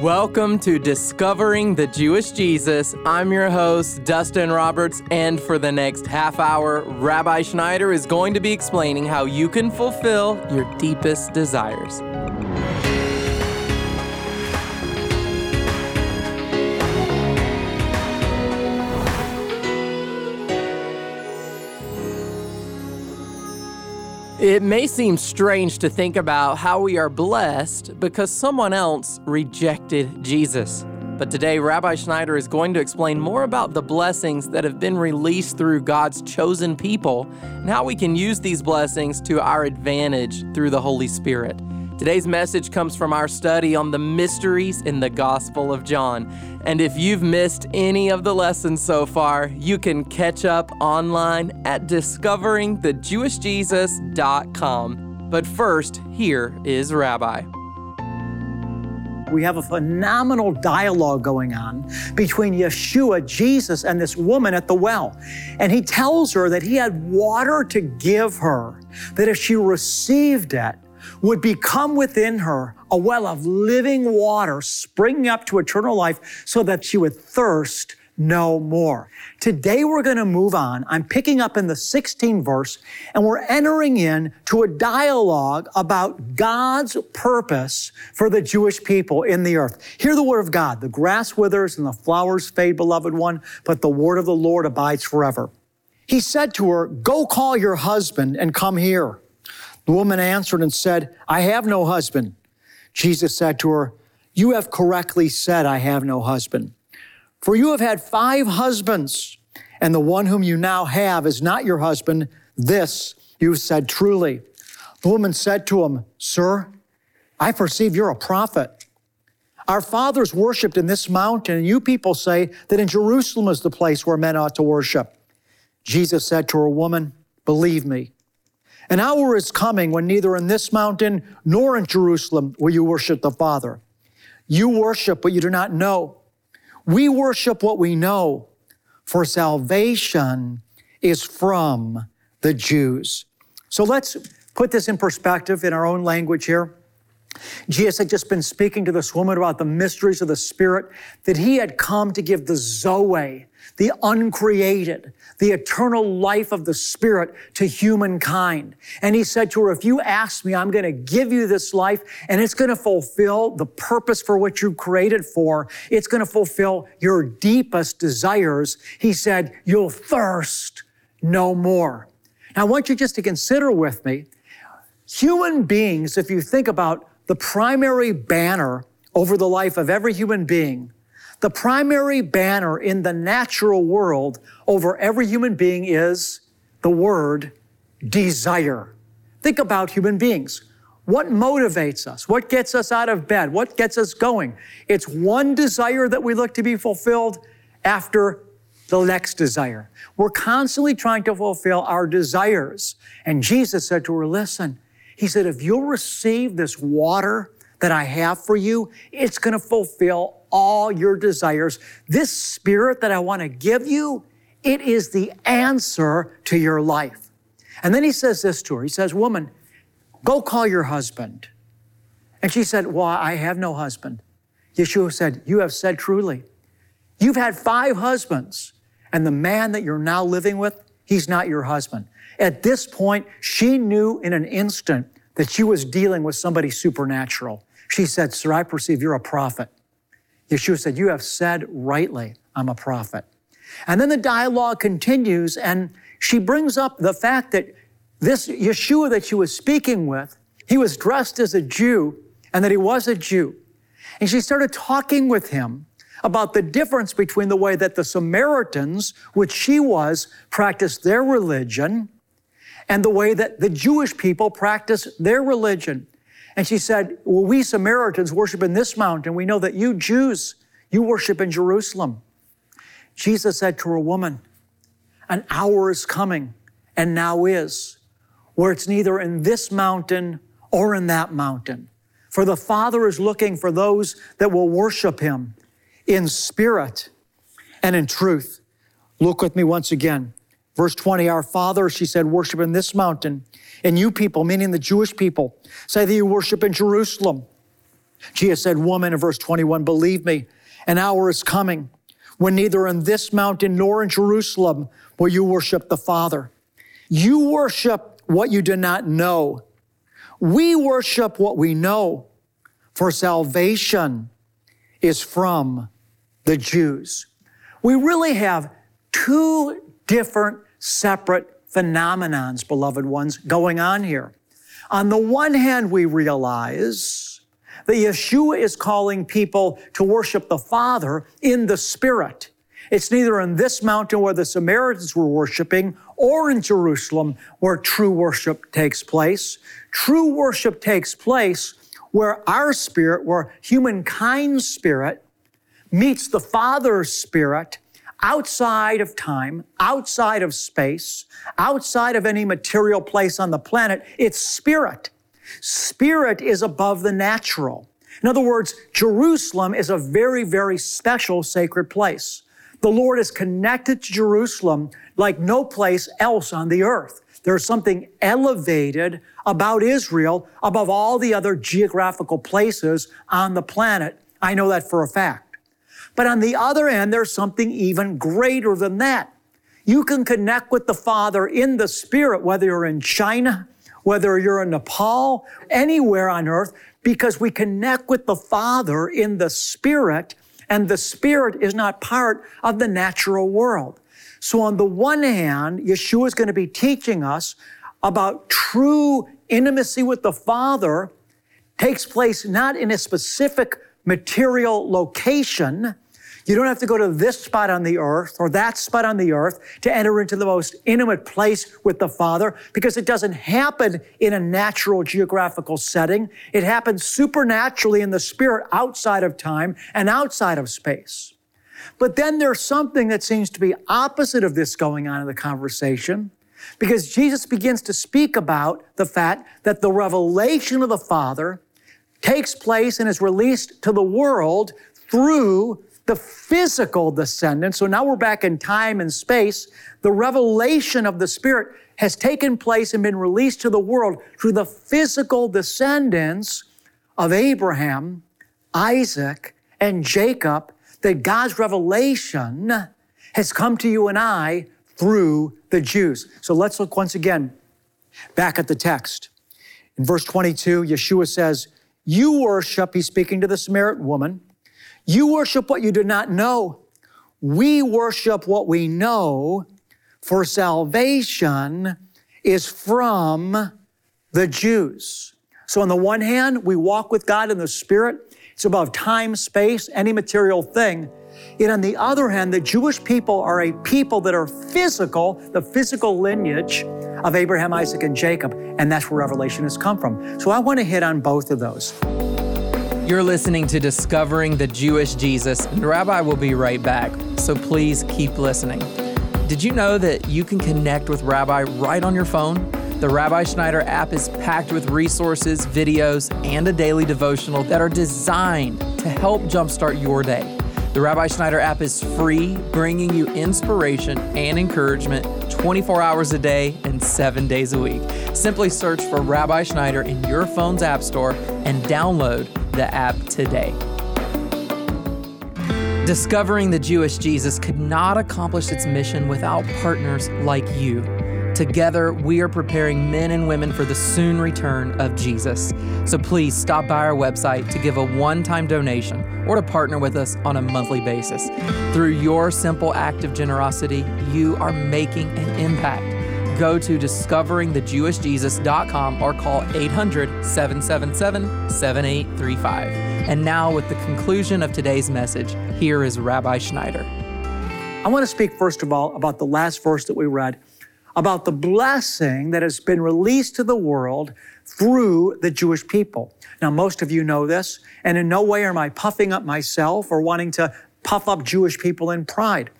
Welcome to Discovering the Jewish Jesus. I'm your host, Dustin Roberts, and for the next half hour, Rabbi Schneider is going to be explaining how you can fulfill your deepest desires. It may seem strange to think about how we are blessed because someone else rejected Jesus. But today, Rabbi Schneider is going to explain more about the blessings that have been released through God's chosen people and how we can use these blessings to our advantage through the Holy Spirit. Today's message comes from our study on the mysteries in the Gospel of John. And if you've missed any of the lessons so far, you can catch up online at discoveringthejewishjesus.com. But first, here is Rabbi. We have a phenomenal dialogue going on between Yeshua, Jesus, and this woman at the well. And he tells her that he had water to give her, that if she received it, would become within her a well of living water springing up to eternal life so that she would thirst no more. Today we're going to move on. I'm picking up in the 16th verse and we're entering in to a dialogue about God's purpose for the Jewish people in the earth. Hear the word of God. The grass withers and the flowers fade, beloved one, but the word of the Lord abides forever. He said to her, go call your husband and come here. The woman answered and said, I have no husband. Jesus said to her, You have correctly said, I have no husband. For you have had five husbands, and the one whom you now have is not your husband. This you have said truly. The woman said to him, Sir, I perceive you're a prophet. Our fathers worshiped in this mountain, and you people say that in Jerusalem is the place where men ought to worship. Jesus said to her, Woman, believe me. An hour is coming when neither in this mountain nor in Jerusalem will you worship the Father. You worship what you do not know. We worship what we know, for salvation is from the Jews. So let's put this in perspective in our own language here. Jesus had just been speaking to this woman about the mysteries of the Spirit, that he had come to give the Zoe, the uncreated, the eternal life of the Spirit to humankind. And he said to her, if you ask me, I'm going to give you this life and it's going to fulfill the purpose for which you created for. It's going to fulfill your deepest desires. He said, you'll thirst no more. Now, I want you just to consider with me, human beings, if you think about the primary banner over the life of every human being, the primary banner in the natural world over every human being is the word desire. Think about human beings. What motivates us? What gets us out of bed? What gets us going? It's one desire that we look to be fulfilled after the next desire. We're constantly trying to fulfill our desires. And Jesus said to her, Listen, he said, if you'll receive this water that I have for you, it's going to fulfill all your desires. This spirit that I want to give you, it is the answer to your life. And then he says this to her. He says, woman, go call your husband. And she said, well, I have no husband. Yeshua said, you have said truly. You've had five husbands, and the man that you're now living with, he's not your husband. At this point, she knew in an instant that she was dealing with somebody supernatural. She said, Sir, I perceive you're a prophet. Yeshua said, You have said rightly, I'm a prophet. And then the dialogue continues, and she brings up the fact that this Yeshua that she was speaking with, he was dressed as a Jew and that he was a Jew. And she started talking with him about the difference between the way that the Samaritans, which she was, practiced their religion and the way that the Jewish people practiced their religion. And she said, Well, we Samaritans worship in this mountain. We know that you Jews, you worship in Jerusalem. Jesus said to her, woman, An hour is coming, and now is, where it's neither in this mountain or in that mountain. For the Father is looking for those that will worship Him in spirit and in truth. Look with me once again. Verse 20, our Father, she said, worship in this mountain. And you people, meaning the Jewish people, say that you worship in Jerusalem. Jesus said, Woman, in verse 21, believe me, an hour is coming when neither in this mountain nor in Jerusalem will you worship the Father. You worship what you do not know. We worship what we know, for salvation is from the Jews. We really have two different separate phenomenons, beloved ones, going on here. On the one hand, we realize that Yeshua is calling people to worship the Father in the Spirit. It's neither in this mountain where the Samaritans were worshiping or in Jerusalem where true worship takes place. True worship takes place where our spirit, where humankind's spirit meets the Father's spirit outside of time, outside of space, outside of any material place on the planet. It's spirit. Spirit is above the natural. In other words, Jerusalem is a very, very special sacred place. The Lord is connected to Jerusalem like no place else on the earth. There's something elevated about Israel above all the other geographical places on the planet. I know that for a fact. But on the other end, there's something even greater than that. You can connect with the Father in the Spirit, whether you're in China, whether you're in Nepal, anywhere on earth, because we connect with the Father in the Spirit, and the Spirit is not part of the natural world. So, on the one hand, Yeshua is going to be teaching us about true intimacy with the Father takes place not in a specific material location. You don't have to go to this spot on the earth or that spot on the earth to enter into the most intimate place with the Father because it doesn't happen in a natural geographical setting. It happens supernaturally in the Spirit outside of time and outside of space. But then there's something that seems to be opposite of this going on in the conversation because Jesus begins to speak about the fact that the revelation of the Father takes place and is released to the world through the physical descendant. So now we're back in time and space. The revelation of the Spirit has taken place and been released to the world through the physical descendants of Abraham, Isaac, and Jacob, that God's revelation has come to you and I through the Jews. So let's look once again back at the text. In verse 22, Yeshua says, you worship, he's speaking to the Samaritan woman, you worship what you do not know. We worship what we know, for salvation is from the Jews. So, on the one hand, we walk with God in the Spirit. It's above time, space, any material thing. Yet on the other hand, the Jewish people are a people that are physical, the physical lineage of Abraham, Isaac, and Jacob, and that's where Revelation has come from. So I want to hit on both of those. You're listening to Discovering the Jewish Jesus, and Rabbi will be right back, so please keep listening. Did you know that you can connect with Rabbi right on your phone? The Rabbi Schneider app is packed with resources, videos, and a daily devotional that are designed to help jumpstart your day. The Rabbi Schneider app is free, bringing you inspiration and encouragement 24 hours a day and seven days a week. Simply search for Rabbi Schneider in your phone's app store and download the app today. Discovering the Jewish Jesus could not accomplish its mission without partners like you. Together, we are preparing men and women for the soon return of Jesus. So please stop by our website to give a one time donation or to partner with us on a monthly basis. Through your simple act of generosity, you are making an impact. Go to discoveringthejewishjesus.com or call 800 777 7835. And now, with the conclusion of today's message, here is Rabbi Schneider. I want to speak, first of all, about the last verse that we read about the blessing that has been released to the world through the Jewish people. Now, most of you know this, and in no way am I puffing up myself or wanting to puff up Jewish people in pride.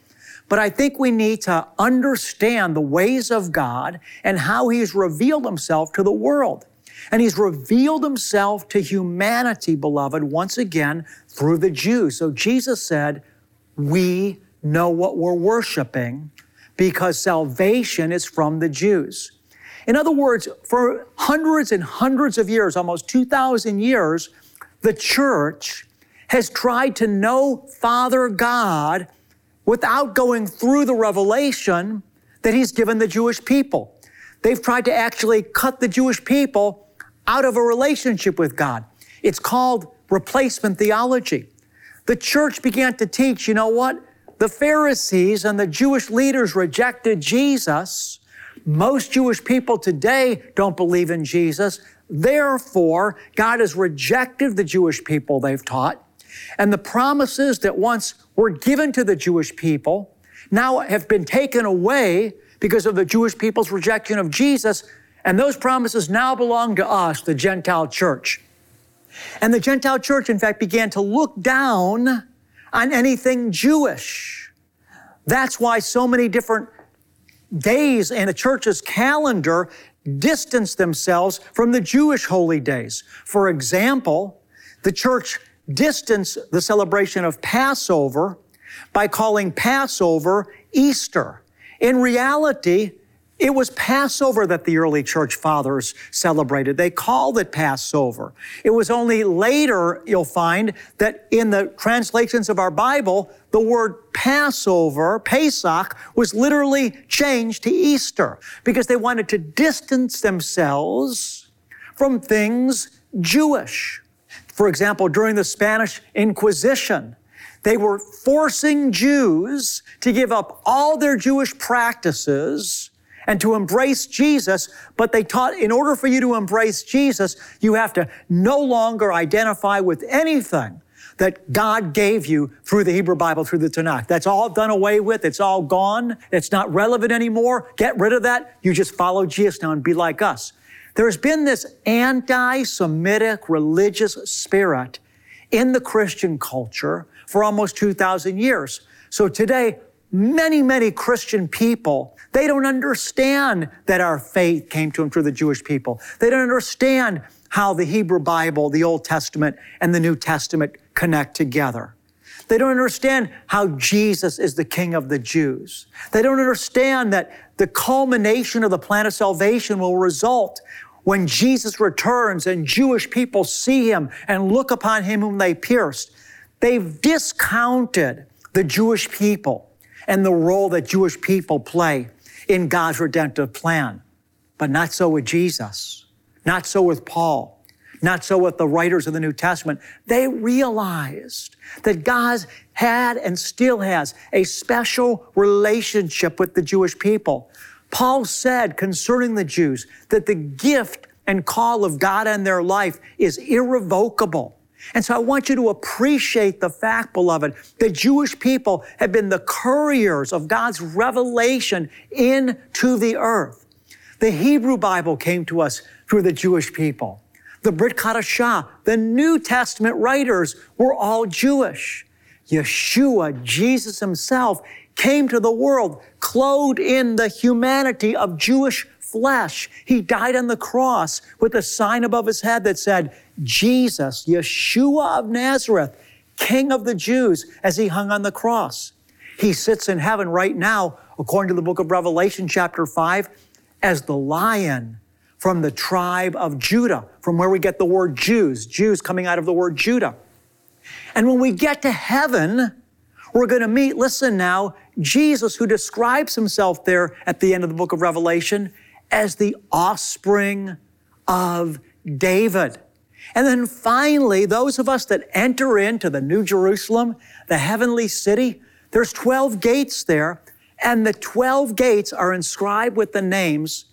But I think we need to understand the ways of God and how He's revealed Himself to the world. And He's revealed Himself to humanity, beloved, once again through the Jews. So Jesus said, We know what we're worshiping because salvation is from the Jews. In other words, for hundreds and hundreds of years, almost 2,000 years, the church has tried to know Father God without going through the revelation that He's given the Jewish people. They've tried to actually cut the Jewish people out of a relationship with God. It's called replacement theology. The church began to teach, you know what? The Pharisees and the Jewish leaders rejected Jesus. Most Jewish people today don't believe in Jesus. Therefore, God has rejected the Jewish people they've taught. And the promises that once were given to the Jewish people now have been taken away because of the Jewish people's rejection of Jesus. And those promises now belong to us, the Gentile church. And the Gentile church, in fact, began to look down on anything Jewish. That's why so many different days in a church's calendar distance themselves from the Jewish holy days. For example, the church distanced the celebration of Passover by calling Passover Easter. In reality, it was Passover that the early church fathers celebrated. They called it Passover. It was only later you'll find that in the translations of our Bible, the word Passover, Pesach, was literally changed to Easter because they wanted to distance themselves from things Jewish. For example, during the Spanish Inquisition, they were forcing Jews to give up all their Jewish practices and to embrace Jesus, but they taught in order for you to embrace Jesus, you have to no longer identify with anything that God gave you through the Hebrew Bible, through the Tanakh. That's all done away with. It's all gone. It's not relevant anymore. Get rid of that. You just follow Jesus now and be like us. There's been this anti Semitic religious spirit in the Christian culture for almost 2,000 years. So today, many, many Christian people, they don't understand that our faith came to them through the Jewish people. They don't understand how the Hebrew Bible, the Old Testament, and the New Testament connect together. They don't understand how Jesus is the King of the Jews. They don't understand that the culmination of the plan of salvation will result when Jesus returns and Jewish people see him and look upon him whom they pierced. They've discounted the Jewish people and the role that Jewish people play in God's redemptive plan. But not so with Jesus, not so with Paul, not so with the writers of the New Testament. They realized that God had and still has a special relationship with the Jewish people. Paul said concerning the Jews that the gift and call of God in their life is irrevocable. And so I want you to appreciate the fact, beloved, that Jewish people have been the couriers of God's revelation into the earth. The Hebrew Bible came to us through the Jewish people. The Brit Chadashah, the New Testament writers were all Jewish. Yeshua, Jesus himself, came to the world clothed in the humanity of Jewish flesh. He died on the cross with a sign above his head that said, Jesus, Yeshua of Nazareth, King of the Jews, as he hung on the cross. He sits in heaven right now, according to the book of Revelation, chapter 5, as the lion from the tribe of Judah, from where we get the word Jews, Jews coming out of the word Judah. And when we get to heaven, we're going to meet, listen now, Jesus, who describes himself there at the end of the book of Revelation as the offspring of David. And then finally, those of us that enter into the New Jerusalem, the heavenly city, there's 12 gates there, and the 12 gates are inscribed with the names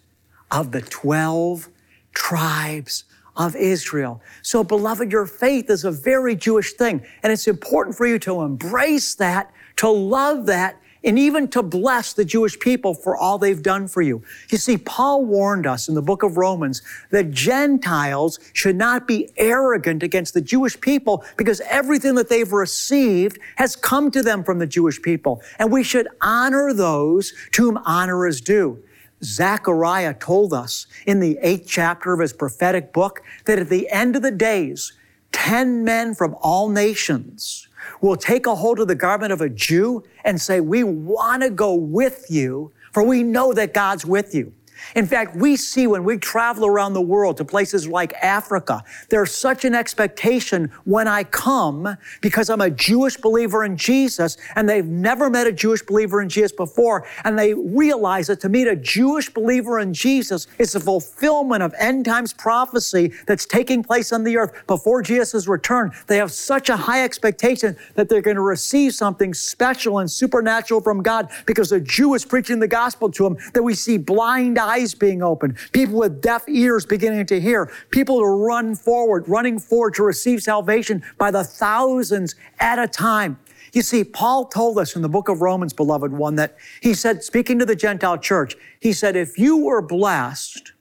of the 12 tribes of Israel. So, beloved, your faith is a very Jewish thing, and it's important for you to embrace that, to love that, and even to bless the Jewish people for all they've done for you. You see, Paul warned us in the book of Romans that Gentiles should not be arrogant against the Jewish people because everything that they've received has come to them from the Jewish people. And we should honor those to whom honor is due. Zechariah told us in the eighth chapter of his prophetic book that at the end of the days, 10 men from all nations will take a hold of the garment of a Jew and say, We want to go with you, for we know that God's with you. In fact, we see when we travel around the world to places like Africa, there's such an expectation when I come because I'm a Jewish believer in Jesus and they've never met a Jewish believer in Jesus before. And they realize that to meet a Jewish believer in Jesus is the fulfillment of end times prophecy that's taking place on the earth before Jesus' return. They have such a high expectation that they're going to receive something special and supernatural from God because a Jew is preaching the gospel to them that we see blind eyes being opened, people with deaf ears beginning to hear, people to run forward, running forward to receive salvation by the thousands at a time. You see, Paul told us in the book of Romans, beloved one, that he said, speaking to the Gentile church, he said, if you were blessed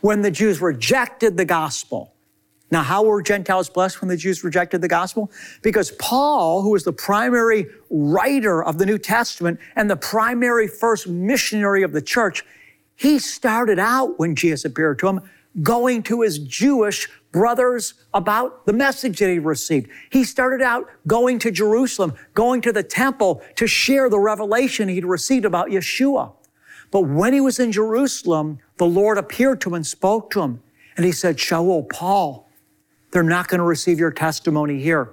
when the Jews rejected the gospel, now, how were Gentiles blessed when the Jews rejected the gospel? Because Paul, who was the primary writer of the New Testament and the primary first missionary of the church, he started out when Jesus appeared to him going to his Jewish brothers about the message that he received. He started out going to Jerusalem, going to the temple to share the revelation he'd received about Yeshua. But when he was in Jerusalem, the Lord appeared to him and spoke to him. And he said, Shaul, Paul, they're not going to receive your testimony here.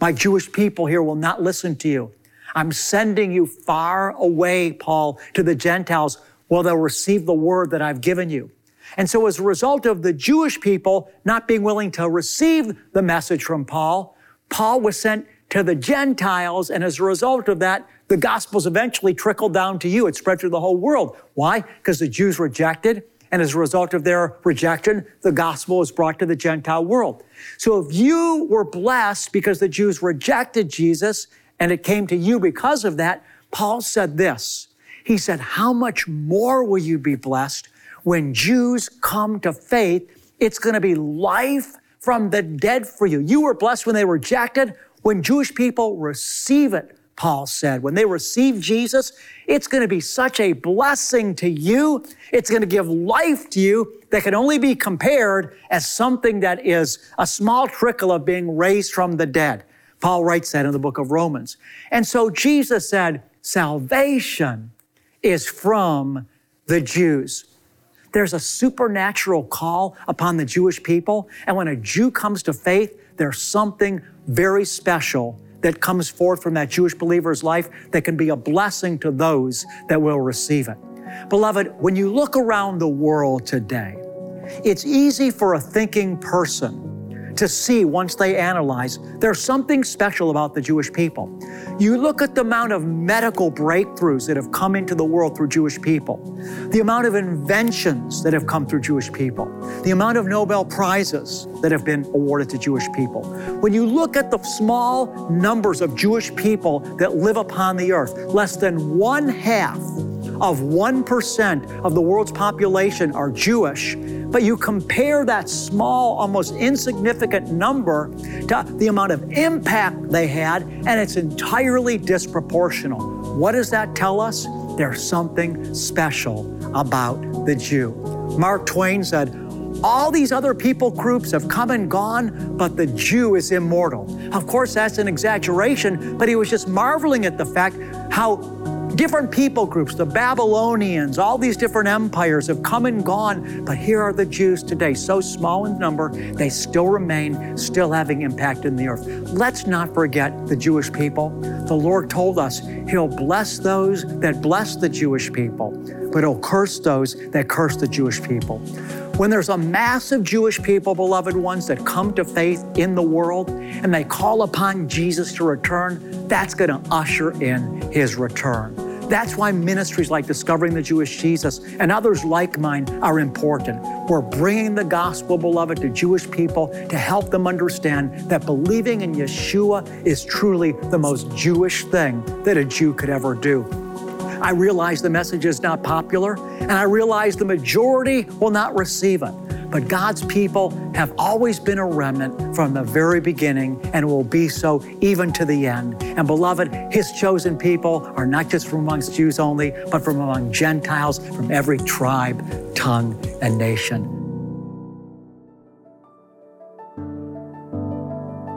My Jewish people here will not listen to you. I'm sending you far away, Paul, to the Gentiles well, they'll receive the word that I've given you. And so as a result of the Jewish people not being willing to receive the message from Paul, Paul was sent to the Gentiles. And as a result of that, the gospels eventually trickled down to you. It spread through the whole world. Why? Because the Jews rejected. And as a result of their rejection, the gospel was brought to the Gentile world. So if you were blessed because the Jews rejected Jesus and it came to you because of that, Paul said this he said, How much more will you be blessed when Jews come to faith? It's going to be life from the dead for you. You were blessed when they rejected. When Jewish people receive it, Paul said, when they receive Jesus, it's going to be such a blessing to you. It's going to give life to you that can only be compared as something that is a small trickle of being raised from the dead. Paul writes that in the book of Romans. And so Jesus said, salvation is from the Jews. There's a supernatural call upon the Jewish people. And when a Jew comes to faith, there's something very special that comes forth from that Jewish believer's life that can be a blessing to those that will receive it. Beloved, when you look around the world today, it's easy for a thinking person to see once they analyze there's something special about the Jewish people. You look at the amount of medical breakthroughs that have come into the world through Jewish people, the amount of inventions that have come through Jewish people, the amount of Nobel Prizes that have been awarded to Jewish people. When you look at the small numbers of Jewish people that live upon the earth, less than one half of 1% of the world's population are Jewish, but you compare that small, almost insignificant number to the amount of impact they had, and it's entirely disproportional. What does that tell us? There's something special about the Jew. Mark Twain said, all these other people groups have come and gone, but the Jew is immortal. Of course, that's an exaggeration, but he was just marveling at the fact how different people groups, the Babylonians, all these different empires have come and gone. But here are the Jews today, so small in number, they still remain, still having impact in the earth. Let's not forget the Jewish people. The Lord told us He'll bless those that bless the Jewish people, but He'll curse those that curse the Jewish people. When there's a massive Jewish people, beloved ones, that come to faith in the world and they call upon Jesus to return, that's going to usher in his return. That's why ministries like Discovering the Jewish Jesus and others like mine are important. We're bringing the gospel, beloved, to Jewish people to help them understand that believing in Yeshua is truly the most Jewish thing that a Jew could ever do. I realize the message is not popular, and I realize the majority will not receive it. But God's people have always been a remnant from the very beginning and will be so even to the end. And beloved, His chosen people are not just from amongst Jews only, but from among Gentiles from every tribe, tongue, and nation.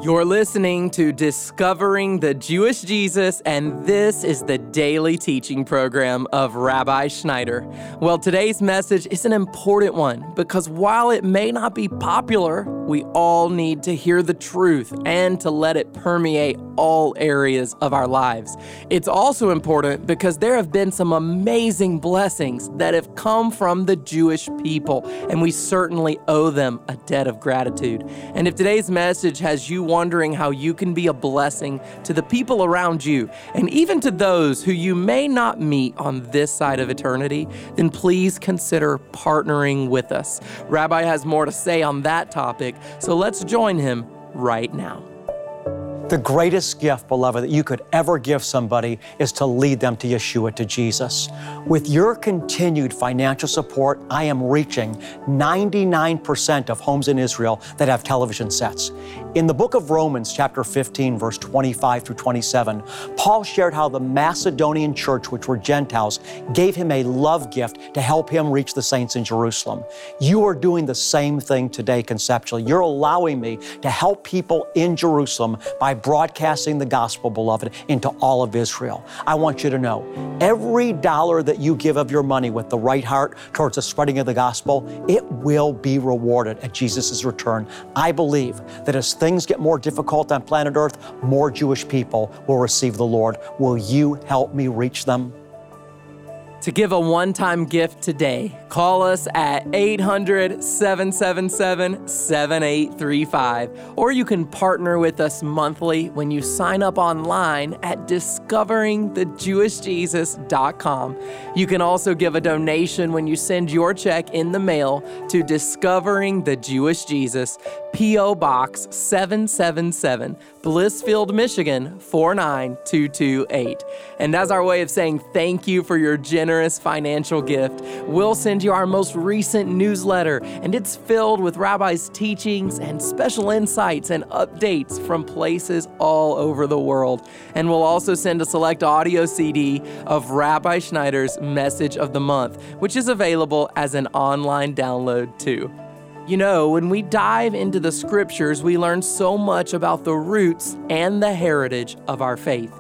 You're listening to Discovering the Jewish Jesus, and this is the daily teaching program of Rabbi Schneider. Well, today's message is an important one because while it may not be popular, we all need to hear the truth and to let it permeate all areas of our lives. It's also important because there have been some amazing blessings that have come from the Jewish people, and we certainly owe them a debt of gratitude. And if today's message has you wondering how you can be a blessing to the people around you and even to those who you may not meet on this side of eternity, then please consider partnering with us. Rabbi has more to say on that topic, so let's join him right now. The greatest gift, beloved, that you could ever give somebody is to lead them to Yeshua, to Jesus. With your continued financial support, I am reaching 99% of homes in Israel that have television sets. In the book of Romans, chapter 15, verse 25 through 27, Paul shared how the Macedonian church, which were Gentiles, gave him a love gift to help him reach the saints in Jerusalem. You are doing the same thing today conceptually. You're allowing me to help people in Jerusalem by broadcasting the gospel, beloved, into all of Israel. I want you to know every dollar that you give of your money with the right heart towards the spreading of the gospel, it will be rewarded at Jesus' return. I believe that as things get more difficult on planet Earth, more Jewish people will receive the Lord. Will you help me reach them? To give a one time gift today, call us at 800 777 7835, or you can partner with us monthly when you sign up online at discoveringthejewishjesus.com. You can also give a donation when you send your check in the mail to Discovering the Jewish Jesus, P.O. Box 777, Blissfield, Michigan 49228. And as our way of saying thank you for your generous financial gift, we'll send you our most recent newsletter, and it's filled with Rabbi's teachings and special insights and updates from places all over the world. And we'll also send a select audio CD of Rabbi Schneider's Message of the Month, which is available as an online download too. You know, when we dive into the scriptures, we learn so much about the roots and the heritage of our faith.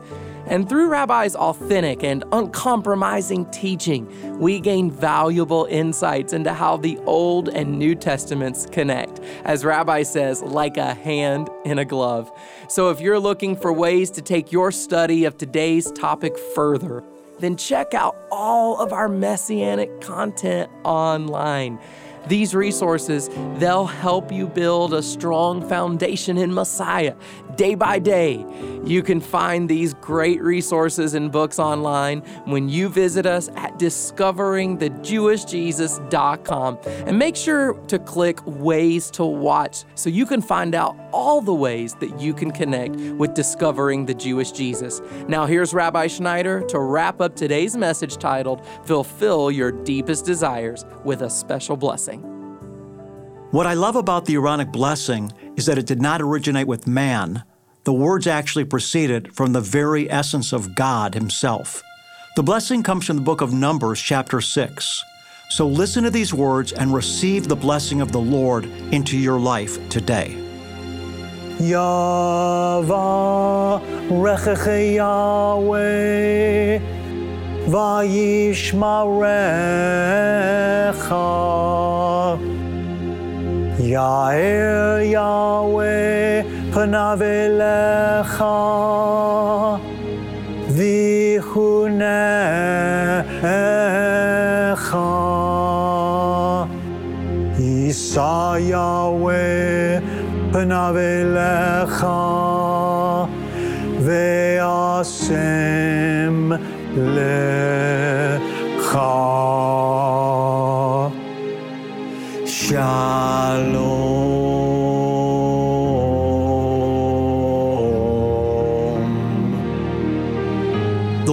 And through Rabbi's authentic and uncompromising teaching, we gain valuable insights into how the Old and New Testaments connect, as Rabbi says, like a hand in a glove. So if you're looking for ways to take your study of today's topic further, then check out all of our messianic content online. These resources, they'll help you build a strong foundation in Messiah day by day. You can find these great resources and books online when you visit us at discoveringthejewishjesus.com. And make sure to click Ways to Watch so you can find out all the ways that you can connect with discovering the Jewish Jesus. Now, here's Rabbi Schneider to wrap up today's message titled Fulfill Your Deepest Desires with a Special Blessing. What I love about the Aaronic blessing is that it did not originate with man. The words actually proceeded from the very essence of God Himself. The blessing comes from the book of Numbers, chapter 6. So listen to these words and receive the blessing of the Lord into your life today. Yahweh vayishmarecha Yair Yahweh panav elecha vichunecha Yisa Yahweh panav elecha ve'asem lecha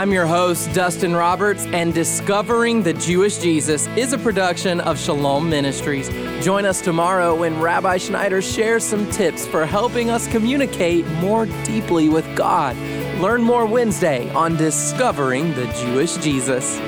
I'm your host, Dustin Roberts, and Discovering the Jewish Jesus is a production of Shalom Ministries. Join us tomorrow when Rabbi Schneider shares some tips for helping us communicate more deeply with God. Learn more Wednesday on Discovering the Jewish Jesus.